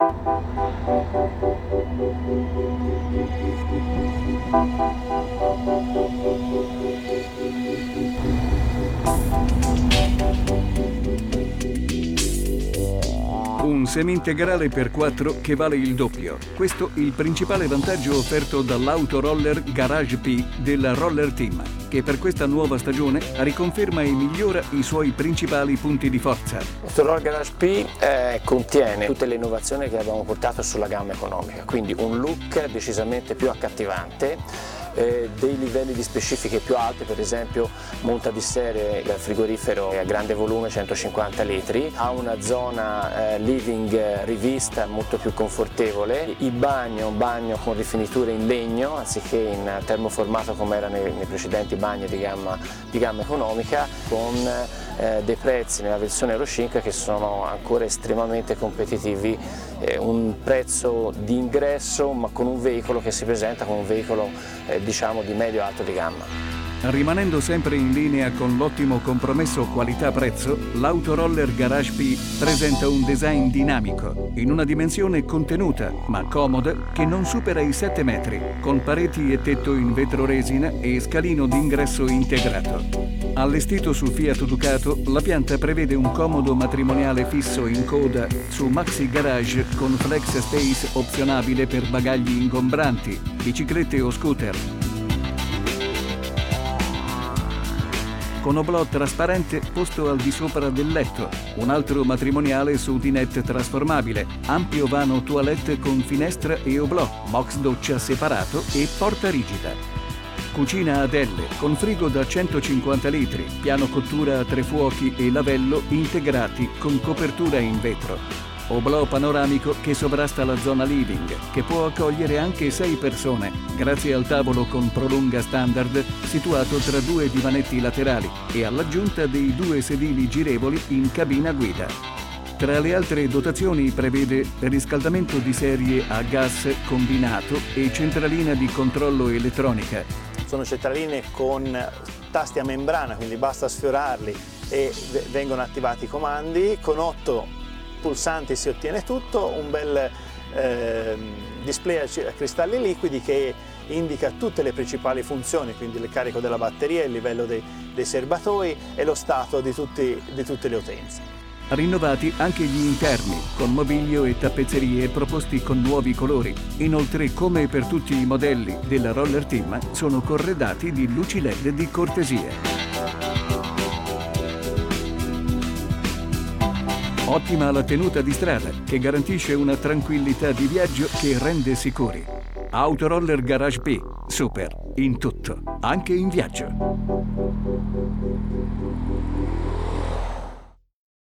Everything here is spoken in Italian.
Thank you. Un semi-integrale per 4 che vale il doppio. Questo è il principale vantaggio offerto dall'Autoroller Garage P della Roller Team, che per questa nuova stagione riconferma e migliora i suoi principali punti di forza. Questo Roller Garage P eh, contiene tutte le innovazioni che abbiamo portato sulla gamma economica, quindi un look decisamente più accattivante eh, dei livelli di specifiche più alte, per esempio monta di serie il frigorifero a grande volume 150 litri, ha una zona eh, living rivista molto più confortevole, il bagno, un bagno con rifiniture in legno anziché in termoformato come era nei, nei precedenti bagni di gamma, di gamma economica, con eh, dei prezzi nella versione Euro 5 che sono ancora estremamente competitivi, eh, un prezzo di ingresso ma con un veicolo che si presenta come un veicolo eh, diciamo di medio-alto di gamma. Rimanendo sempre in linea con l'ottimo compromesso qualità-prezzo, l'Autoroller Garage P presenta un design dinamico, in una dimensione contenuta ma comoda che non supera i 7 metri, con pareti e tetto in vetro resina e scalino d'ingresso integrato. Allestito su Fiat Ducato, la pianta prevede un comodo matrimoniale fisso in coda su Maxi Garage con flex space opzionabile per bagagli ingombranti, biciclette o scooter. con oblò trasparente posto al di sopra del letto, un altro matrimoniale su dinette trasformabile, ampio vano toilette con finestra e oblò, box doccia separato e porta rigida. Cucina ad L con frigo da 150 litri, piano cottura a tre fuochi e lavello integrati con copertura in vetro oblò panoramico che sovrasta la zona living, che può accogliere anche sei persone, grazie al tavolo con prolunga standard situato tra due divanetti laterali e all'aggiunta dei due sedili girevoli in cabina guida. Tra le altre dotazioni prevede riscaldamento di serie a gas combinato e centralina di controllo elettronica. Sono centraline con tasti a membrana, quindi basta sfiorarli e vengono attivati i comandi, con otto pulsanti si ottiene tutto, un bel eh, display a cristalli liquidi che indica tutte le principali funzioni, quindi il carico della batteria, il livello dei, dei serbatoi e lo stato di, tutti, di tutte le utenze. Rinnovati anche gli interni, con mobilio e tappezzerie proposti con nuovi colori. Inoltre, come per tutti i modelli della Roller Team, sono corredati di luci LED di cortesia. Ottima la tenuta di strada, che garantisce una tranquillità di viaggio che rende sicuri. Autoroller Garage P, super, in tutto, anche in viaggio.